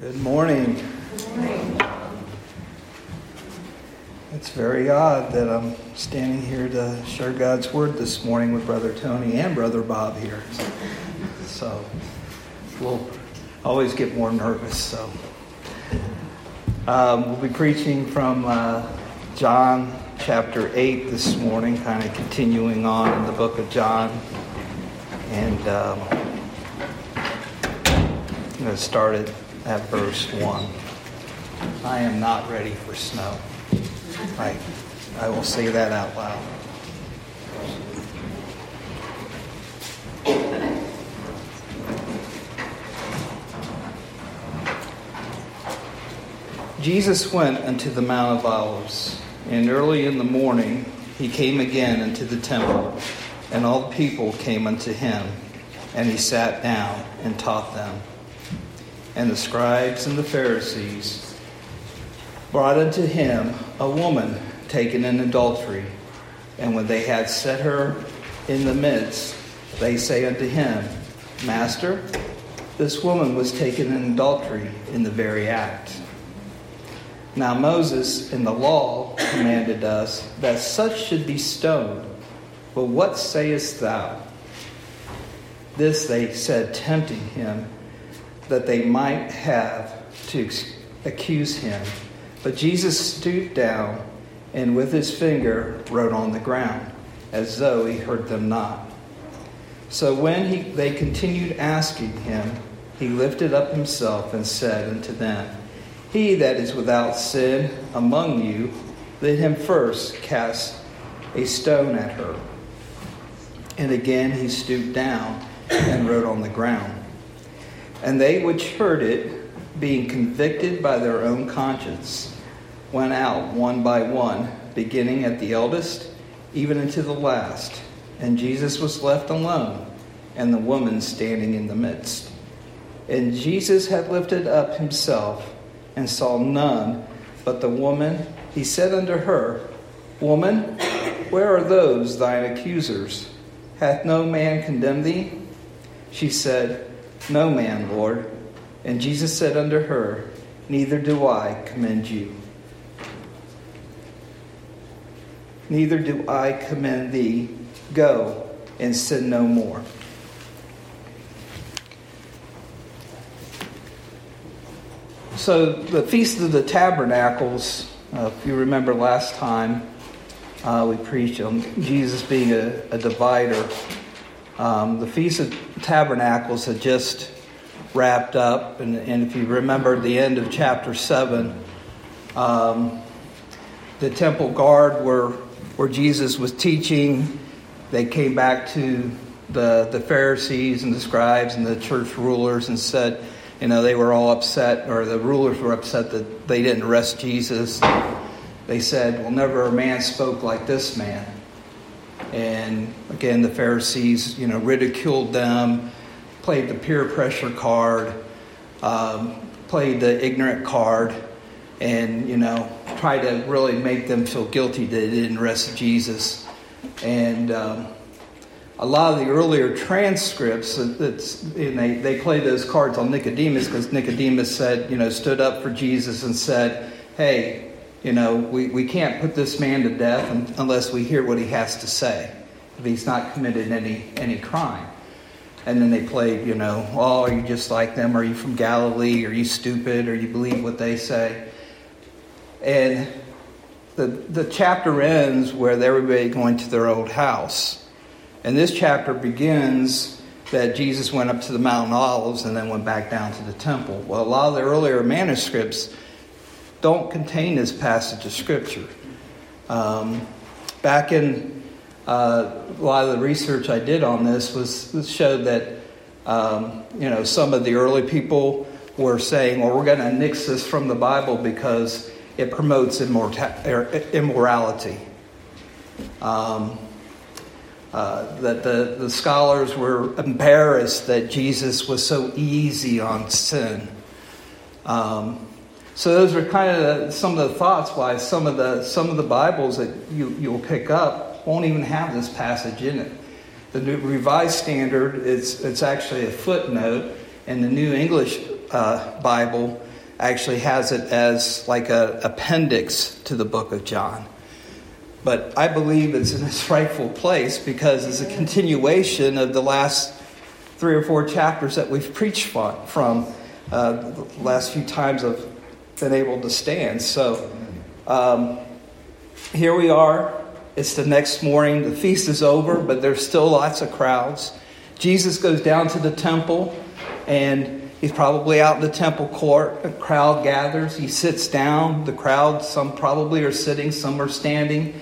Good morning. It's very odd that I'm standing here to share God's word this morning with Brother Tony and Brother Bob here. So we'll always get more nervous. So um, we'll be preaching from uh, John chapter 8 this morning, kind of continuing on in the book of John. And um, I'm going to start it at verse 1. I am not ready for snow. I, I will say that out loud. Jesus went unto the Mount of Olives, and early in the morning he came again into the temple, and all the people came unto him, and he sat down and taught them and the scribes and the Pharisees brought unto him a woman taken in adultery. And when they had set her in the midst, they say unto him, Master, this woman was taken in adultery in the very act. Now Moses in the law commanded us that such should be stoned. But what sayest thou? This they said, tempting him that they might have to accuse him. But Jesus stooped down and with his finger wrote on the ground, as though he heard them not. So when he, they continued asking him, he lifted up himself and said unto them, He that is without sin among you, let him first cast a stone at her. And again he stooped down and wrote on the ground. And they which heard it, being convicted by their own conscience, went out one by one, beginning at the eldest, even unto the last. And Jesus was left alone, and the woman standing in the midst. And Jesus had lifted up himself, and saw none but the woman. He said unto her, Woman, where are those thine accusers? Hath no man condemned thee? She said, no man, Lord. And Jesus said unto her, Neither do I commend you. Neither do I commend thee. Go and sin no more. So, the Feast of the Tabernacles, uh, if you remember last time, uh, we preached on Jesus being a, a divider um, the Feast of Tabernacles had just wrapped up, and, and if you remember the end of chapter 7, um, the temple guard where, where Jesus was teaching, they came back to the, the Pharisees and the scribes and the church rulers and said, you know, they were all upset, or the rulers were upset that they didn't arrest Jesus. They said, Well, never a man spoke like this man. And again, the Pharisees, you know, ridiculed them, played the peer pressure card, um, played the ignorant card, and, you know, tried to really make them feel guilty that they didn't arrest Jesus. And um, a lot of the earlier transcripts, that's, and they, they play those cards on Nicodemus because Nicodemus said, you know, stood up for Jesus and said, hey, you know, we, we can't put this man to death unless we hear what he has to say, if he's not committed any, any crime. And then they played, you know, oh, are you just like them? Are you from Galilee? Are you stupid? Or you believe what they say? And the, the chapter ends with everybody going to their old house. And this chapter begins that Jesus went up to the Mount Olives and then went back down to the temple. Well, a lot of the earlier manuscripts don't contain this passage of Scripture. Um, back in uh, a lot of the research I did on this was showed that um, you know some of the early people were saying, "Well, we're going to nix this from the Bible because it promotes immorta- er, immorality." Um, uh, that the, the scholars were embarrassed that Jesus was so easy on sin. Um, so those are kind of the, some of the thoughts why some of the some of the Bibles that you you'll pick up won't even have this passage in it. The New Revised Standard it's it's actually a footnote, and the New English uh, Bible actually has it as like an appendix to the book of John. But I believe it's in its rightful place because it's a continuation of the last three or four chapters that we've preached from uh, the last few times I've been able to stand. So um, here we are. It's the next morning. The feast is over, but there's still lots of crowds. Jesus goes down to the temple and He's probably out in the temple court. A crowd gathers. He sits down. The crowd, some probably are sitting, some are standing.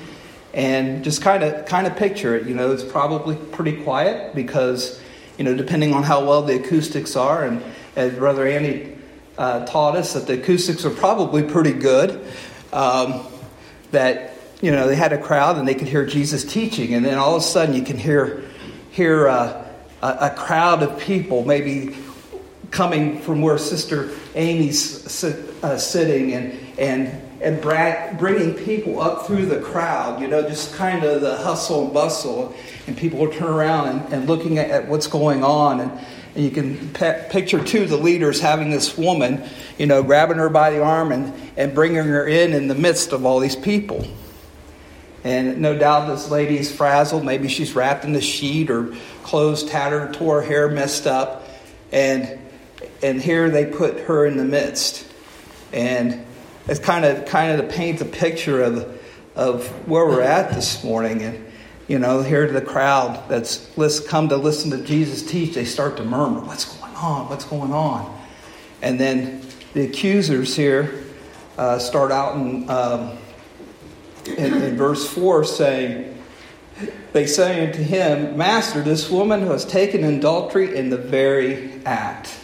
And just kind of kind of picture it. You know, it's probably pretty quiet because, you know, depending on how well the acoustics are, and as Brother Andy uh, taught us, that the acoustics were probably pretty good. Um, that you know they had a crowd and they could hear Jesus teaching, and then all of a sudden you can hear hear uh, a, a crowd of people, maybe coming from where Sister Amy's sit, uh, sitting and, and, and bra- bringing people up through the crowd, you know, just kind of the hustle and bustle. And people will turn around and, and looking at, at, what's going on. And, and you can pe- picture, of the leaders having this woman, you know, grabbing her by the arm and, and bringing her in in the midst of all these people. And no doubt this lady's frazzled. Maybe she's wrapped in a sheet or clothes tattered, tore hair messed up. And and here they put her in the midst. And it's kind of kind of to paint a picture of of where we're at this morning. And you know, here to the crowd that's come to listen to Jesus teach, they start to murmur, "What's going on? What's going on?" And then the accusers here uh, start out in, um, in, in verse four saying. They say unto him, Master, this woman has taken adultery in the very act.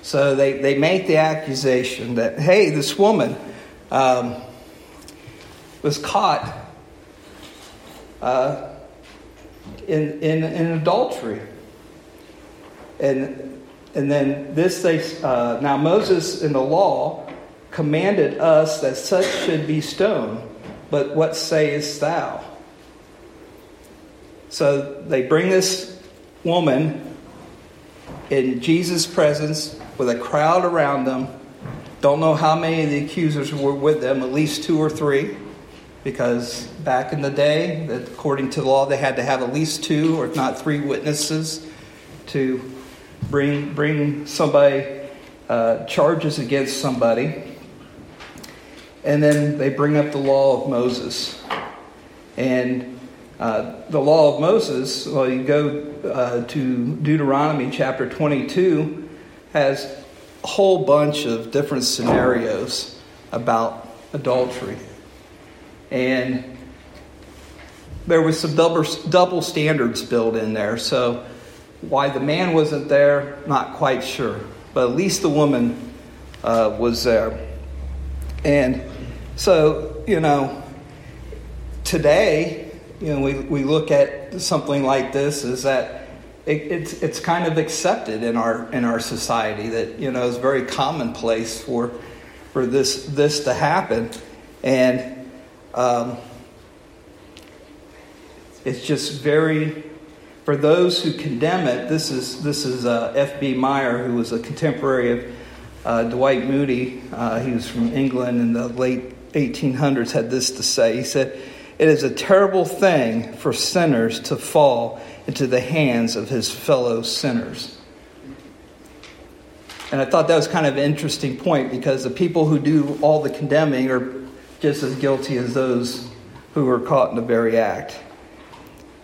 So they, they make the accusation that, hey, this woman um, was caught uh, in, in, in adultery. And, and then this, they, uh, now Moses in the law commanded us that such should be stoned, but what sayest thou? So they bring this woman in Jesus' presence with a crowd around them. Don't know how many of the accusers were with them, at least two or three, because back in the day, according to the law, they had to have at least two or if not three witnesses to bring, bring somebody, uh, charges against somebody. And then they bring up the law of Moses. And uh, the law of Moses, well, you go uh, to Deuteronomy chapter 22, has a whole bunch of different scenarios about adultery. And there was some double, double standards built in there. So why the man wasn't there, not quite sure. But at least the woman uh, was there. And so, you know, today, you know, we, we look at something like this is that it, it's it's kind of accepted in our in our society that you know it's very commonplace for for this this to happen, and um, it's just very for those who condemn it. This is this is uh, F.B. Meyer, who was a contemporary of uh, Dwight Moody. Uh, he was from England in the late 1800s. Had this to say. He said. It is a terrible thing for sinners to fall into the hands of his fellow sinners. And I thought that was kind of an interesting point because the people who do all the condemning are just as guilty as those who were caught in the very act.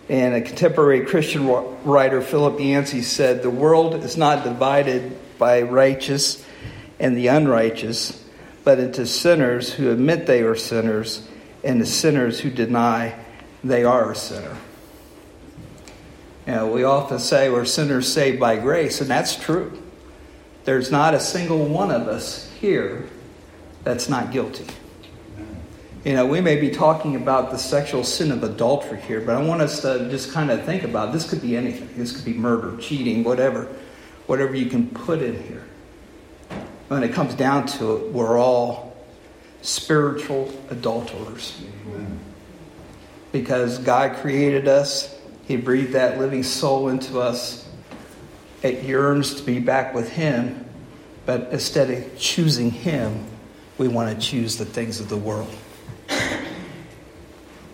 And a contemporary Christian writer, Philip Yancey, said, The world is not divided by righteous and the unrighteous, but into sinners who admit they are sinners and the sinners who deny they are a sinner. You know, we often say we're sinners saved by grace, and that's true. There's not a single one of us here that's not guilty. You know, we may be talking about the sexual sin of adultery here, but I want us to just kind of think about this could be anything. This could be murder, cheating, whatever, whatever you can put in here. When it comes down to it, we're all spiritual adulterers. Because God created us he breathed that living soul into us. It yearns to be back with Him, But instead of choosing Him, we want to choose the things of the world.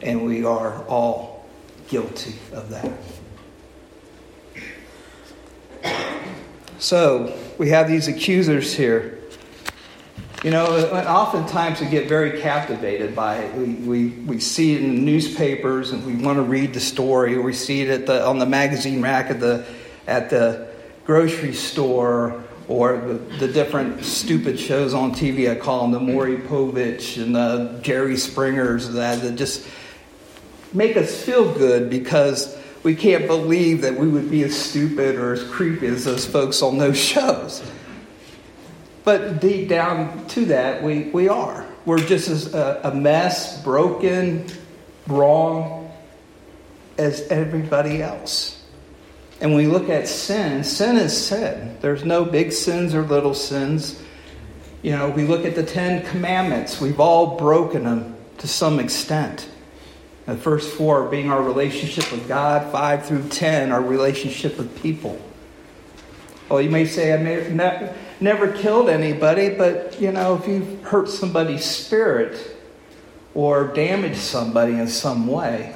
And we are all guilty of that. So we have these accusers here. You know, oftentimes we get very captivated by it. We, we, we see it in the newspapers and we want to read the story, or we see it at the, on the magazine rack at the, at the grocery store, or the, the different stupid shows on TV. I call them the Maury Povich and the Jerry Springers that, that just make us feel good because we can't believe that we would be as stupid or as creepy as those folks on those shows. But deep down to that, we, we are. We're just as a, a mess, broken, wrong as everybody else. And when we look at sin, sin is sin. There's no big sins or little sins. You know, we look at the Ten Commandments, we've all broken them to some extent. The first four being our relationship with God, five through ten, our relationship with people. Well, you may say, I may, ne- never killed anybody, but you know, if you've hurt somebody's spirit or damaged somebody in some way,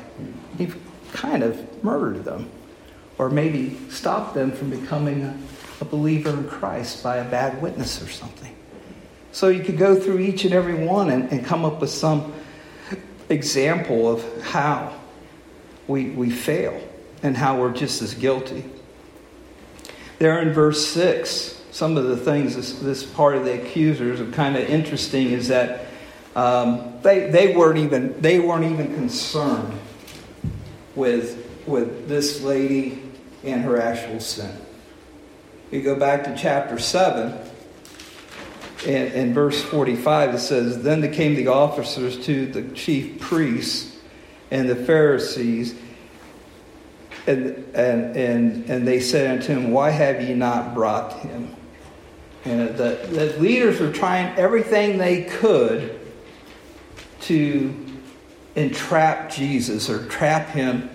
you've kind of murdered them or maybe stopped them from becoming a, a believer in Christ by a bad witness or something. So you could go through each and every one and, and come up with some example of how we, we fail and how we're just as guilty. There in verse 6, some of the things this, this part of the accusers are kind of interesting is that um, they, they, weren't even, they weren't even concerned with, with this lady and her actual sin. You go back to chapter 7, in, in verse 45, it says, Then came the officers to the chief priests and the Pharisees, and, and, and, and they said unto him, Why have ye not brought him? And the, the leaders were trying everything they could to entrap Jesus or trap him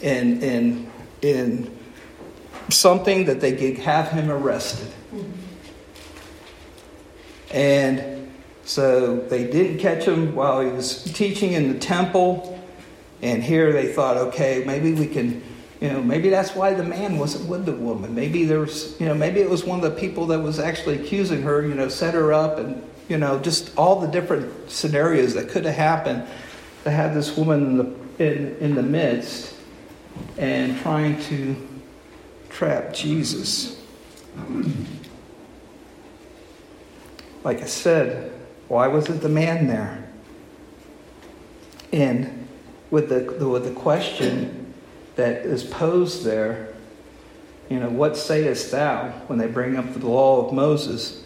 in, in, in something that they could have him arrested. And so they didn't catch him while he was teaching in the temple. And here they thought, okay, maybe we can, you know, maybe that's why the man wasn't with the woman. Maybe there was, you know, maybe it was one of the people that was actually accusing her, you know, set her up and, you know, just all the different scenarios that could have happened to have this woman in the, in, in the midst and trying to trap Jesus. Like I said, why wasn't the man there? And with the, with the question that is posed there, you know, what sayest thou when they bring up the law of Moses?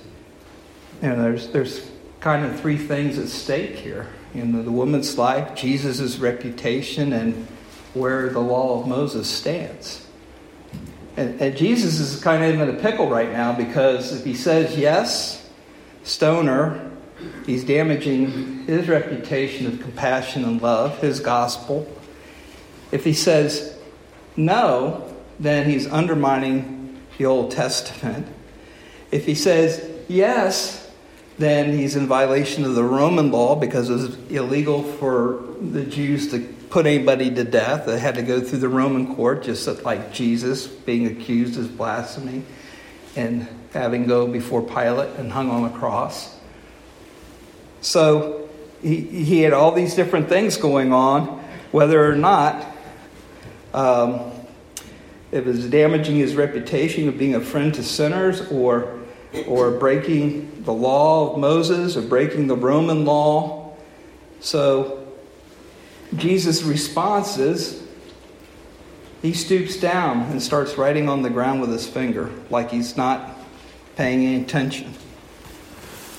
You know, there's, there's kind of three things at stake here. You know, the woman's life, Jesus' reputation, and where the law of Moses stands. And, and Jesus is kind of in a pickle right now because if he says yes, stoner, he's damaging his reputation of compassion and love, his gospel. If he says no, then he's undermining the Old Testament. If he says yes, then he's in violation of the Roman law because it was illegal for the Jews to put anybody to death. They had to go through the Roman court, just like Jesus being accused as blasphemy and having go before Pilate and hung on the cross. So he, he had all these different things going on, whether or not um, it was damaging his reputation of being a friend to sinners or, or breaking the law of Moses or breaking the Roman law. So Jesus' response is he stoops down and starts writing on the ground with his finger like he's not paying any attention.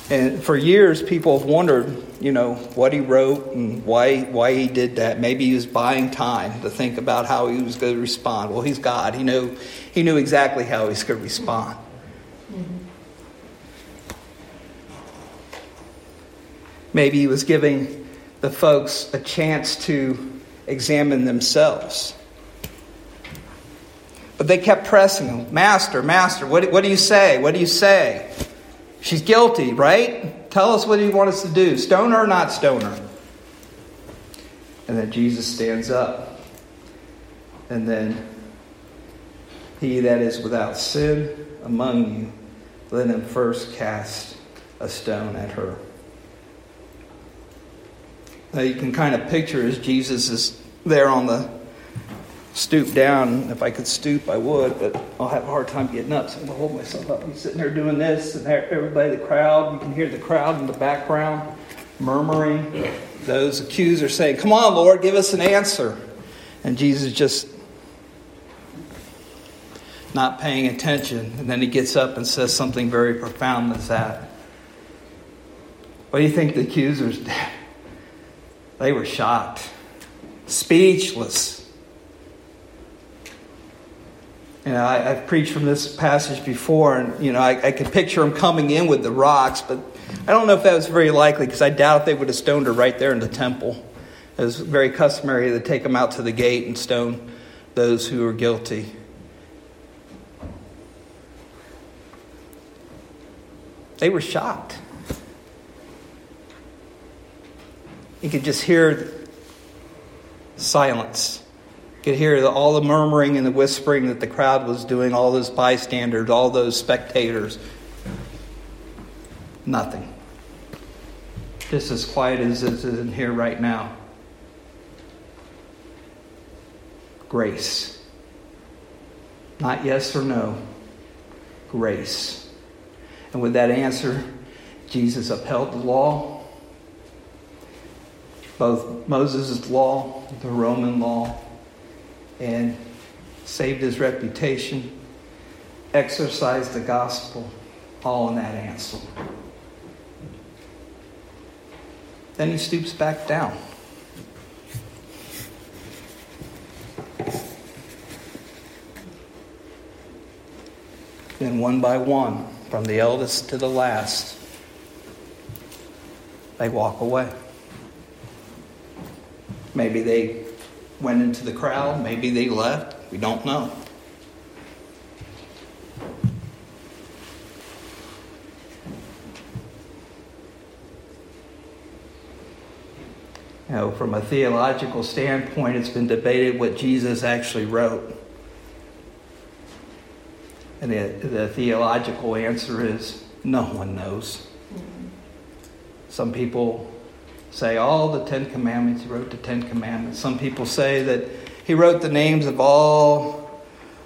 And for years, people have wondered, you know, what he wrote and why, why he did that. Maybe he was buying time to think about how he was going to respond. Well, he's God. He knew, he knew exactly how he's going to respond. Maybe he was giving the folks a chance to examine themselves. But they kept pressing him Master, Master, what, what do you say? What do you say? She's guilty, right? Tell us what you want us to do. Stone her or not stone her? And then Jesus stands up. And then, he that is without sin among you, let him first cast a stone at her. Now you can kind of picture as Jesus is there on the stoop down. If I could stoop, I would, but I'll have a hard time getting up, so I'm to hold myself up. He's sitting there doing this, and everybody, the crowd, you can hear the crowd in the background murmuring. Those accusers saying, Come on, Lord, give us an answer. And Jesus just not paying attention. And then he gets up and says something very profound as that. What do you think the accusers did? They were shocked, speechless. You know, I, have preached from this passage before, and you know, I, I could picture them coming in with the rocks, but I don't know if that was very likely because I doubt if they would have stoned her right there in the temple. It was very customary to take them out to the gate and stone those who were guilty. They were shocked. You could just hear silence. Could hear the, all the murmuring and the whispering that the crowd was doing, all those bystanders, all those spectators. Nothing. Just as quiet as it is in here right now. Grace. Not yes or no. Grace. And with that answer, Jesus upheld the law both Moses' law, the Roman law, and saved his reputation, exercised the gospel, all in that answer. Then he stoops back down. Then, one by one, from the eldest to the last, they walk away. Maybe they went into the crowd, maybe they left. We don't know. You know, from a theological standpoint, it's been debated what Jesus actually wrote. And the, the theological answer is no one knows. Some people say all the Ten Commandments. He wrote the Ten Commandments. Some people say that he wrote the names of all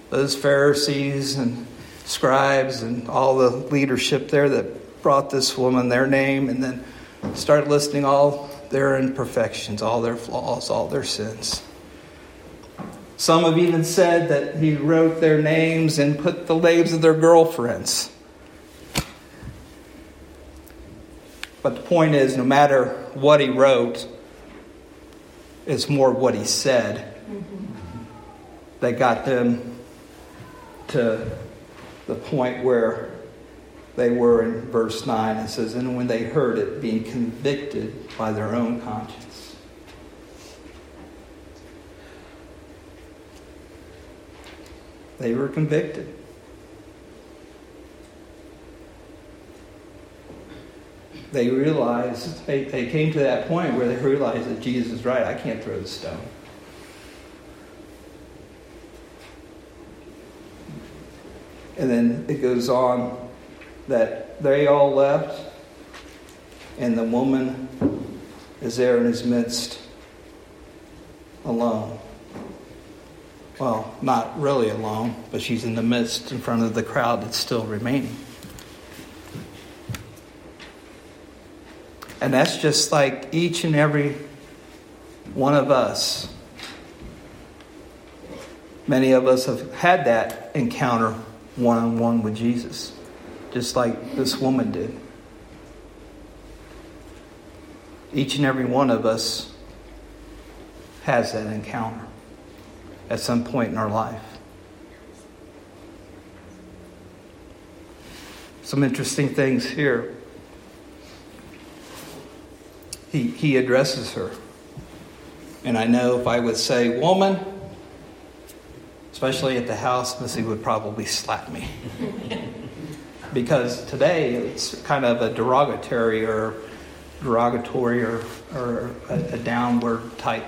those Pharisees and scribes and all the leadership there that brought this woman their name and then started listing all their imperfections, all their flaws, all their sins. Some have even said that he wrote their names and put the names of their girlfriends. But the point is, no matter what he wrote, it's more what he said mm-hmm. that got them to the point where they were in verse 9. It says, And when they heard it, being convicted by their own conscience. They were convicted. They realized, they, they came to that point where they realized that Jesus is right. I can't throw the stone. And then it goes on that they all left, and the woman is there in his midst alone. Well, not really alone, but she's in the midst in front of the crowd that's still remaining. And that's just like each and every one of us. Many of us have had that encounter one on one with Jesus, just like this woman did. Each and every one of us has that encounter at some point in our life. Some interesting things here he, he addresses her. And I know if I would say, woman, especially at the house, Missy would probably slap me. because today it's kind of a derogatory or derogatory or, or a, a downward type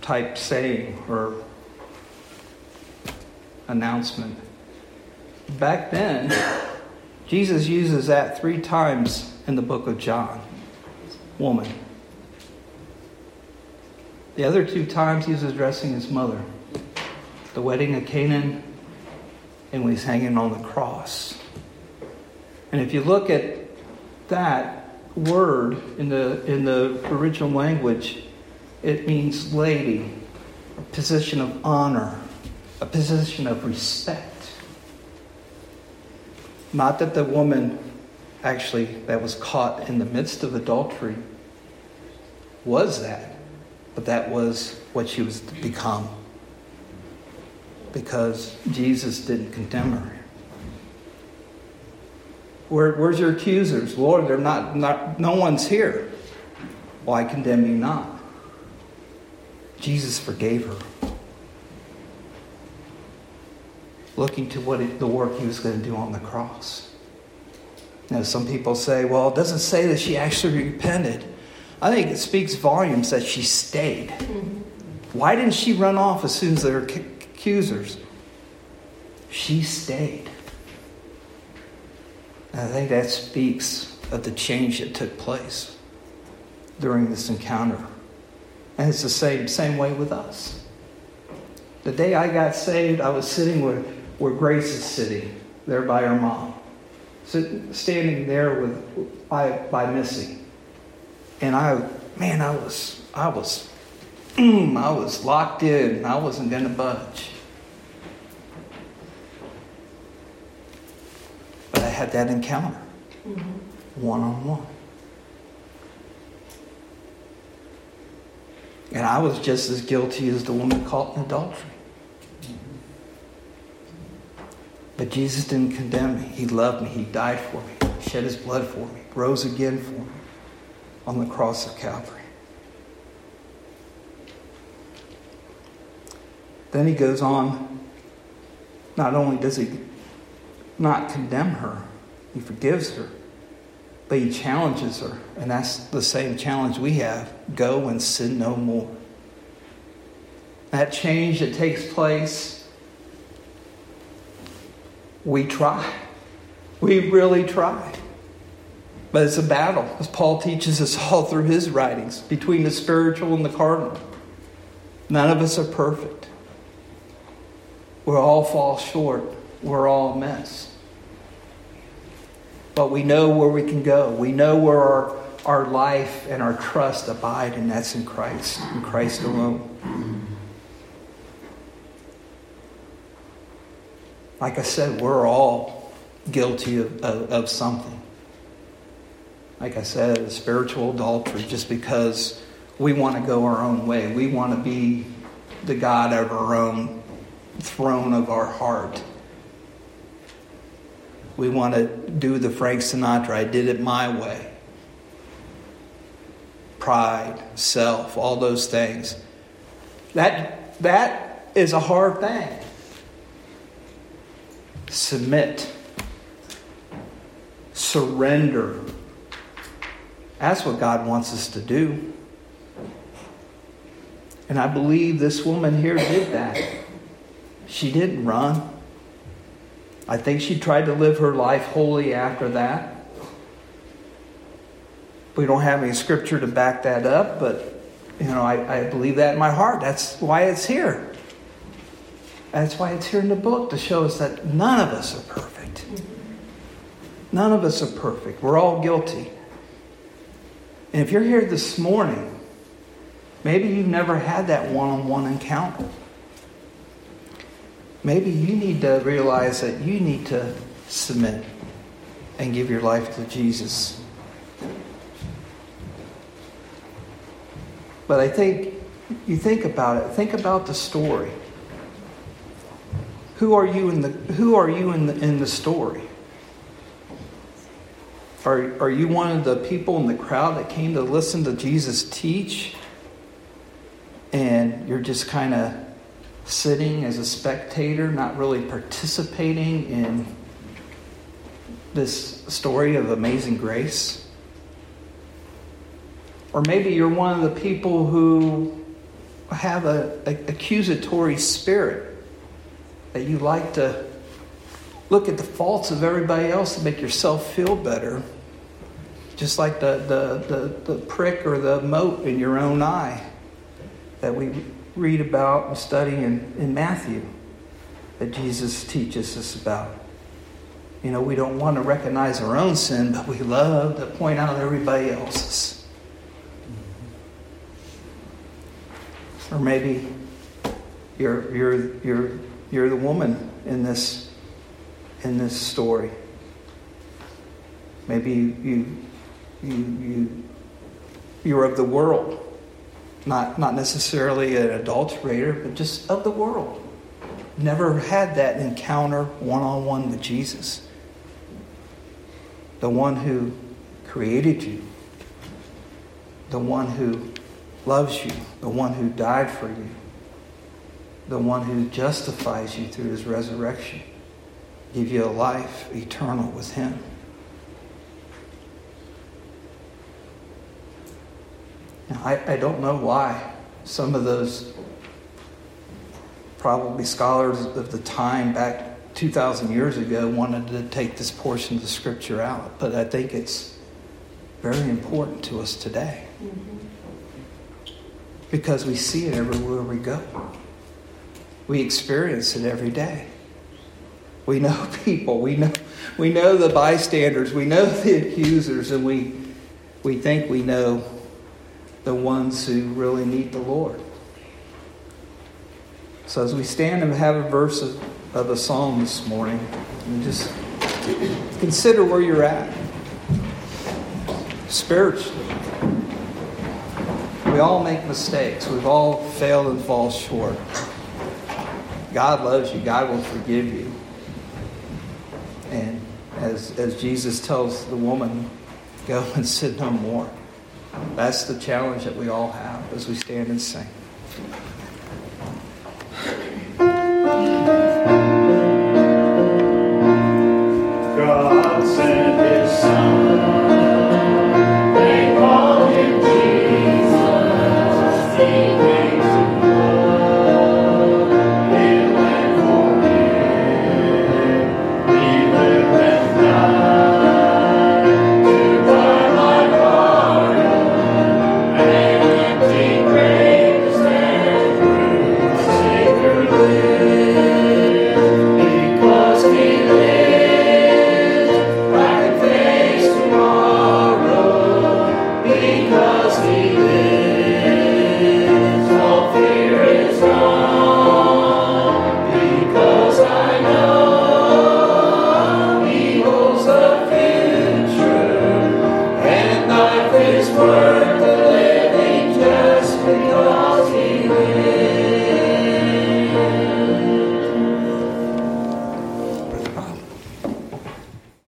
type saying or announcement. Back then, Jesus uses that three times in the book of John. Woman. The other two times he's addressing his mother. The wedding of Canaan and when he's hanging on the cross. And if you look at that word in the in the original language, it means lady, a position of honor, a position of respect. Not that the woman actually that was caught in the midst of adultery was that, but that was what she was to become. Because Jesus didn't condemn her. Where, where's your accusers? Lord, they're not, not, no one's here. Why condemn you not? Jesus forgave her. Looking to what it, the work he was going to do on the cross. Now, some people say, well, it doesn't say that she actually repented. I think it speaks volumes that she stayed. Why didn't she run off as soon as there were accusers? She stayed. And I think that speaks of the change that took place during this encounter. And it's the same, same way with us. The day I got saved, I was sitting where, where Grace is sitting, there by her mom. Sitting, standing there with by, by Missy. And I, man, I was, I was, I was locked in. I wasn't going to budge. But I had that encounter, one on one. And I was just as guilty as the woman caught in adultery. But Jesus didn't condemn me. He loved me. He died for me. He shed his blood for me. Rose again for me on the cross of Calvary. Then he goes on. Not only does he not condemn her, he forgives her. But he challenges her, and that's the same challenge we have go and sin no more. That change that takes place, we try. We really try. But it's a battle, as Paul teaches us all through his writings, between the spiritual and the carnal. None of us are perfect. We all fall short. We're all a mess but we know where we can go. We know where our, our life and our trust abide, and that's in Christ, in Christ alone. Like I said, we're all guilty of, of, of something. Like I said, spiritual adultery, just because we want to go our own way. We want to be the God of our own throne of our heart. We want to do the Frank Sinatra, I did it my way. Pride, self, all those things. That, that is a hard thing. Submit. Surrender. That's what God wants us to do. And I believe this woman here did that. She didn't run. I think she tried to live her life wholly after that. We don't have any scripture to back that up, but you know, I, I believe that in my heart. That's why it's here. That's why it's here in the book to show us that none of us are perfect. None of us are perfect. We're all guilty. And if you're here this morning, maybe you've never had that one on one encounter maybe you need to realize that you need to submit and give your life to Jesus. But I think you think about it, think about the story. Who are you in the who are you in the in the story? Are, are you one of the people in the crowd that came to listen to Jesus teach? And you're just kind of sitting as a spectator, not really participating in this story of amazing grace. Or maybe you're one of the people who have a, a accusatory spirit that you like to look at the faults of everybody else to make yourself feel better. Just like the, the, the, the prick or the mote in your own eye that we read about and study in, in Matthew that Jesus teaches us about. You know, we don't want to recognize our own sin, but we love to point out everybody else's. Or maybe you're, you're, you're, you're the woman in this, in this story. Maybe you, you, you, you, you're of the world. Not, not necessarily an adulterator, but just of the world. Never had that encounter one on one with Jesus. The one who created you, the one who loves you, the one who died for you, the one who justifies you through his resurrection, give you a life eternal with him. Now, I, I don't know why some of those probably scholars of the time back 2,000 years ago wanted to take this portion of the scripture out, but I think it's very important to us today mm-hmm. because we see it everywhere we go. We experience it every day. We know people, we know, we know the bystanders, we know the accusers, and we, we think we know the ones who really need the Lord. So as we stand and have a verse of, of a psalm this morning, and just consider where you're at spiritually. We all make mistakes. We've all failed and fall short. God loves you, God will forgive you. And as, as Jesus tells the woman, go and sin no more. That's the challenge that we all have as we stand and sing. God sent his son. They call him Jesus.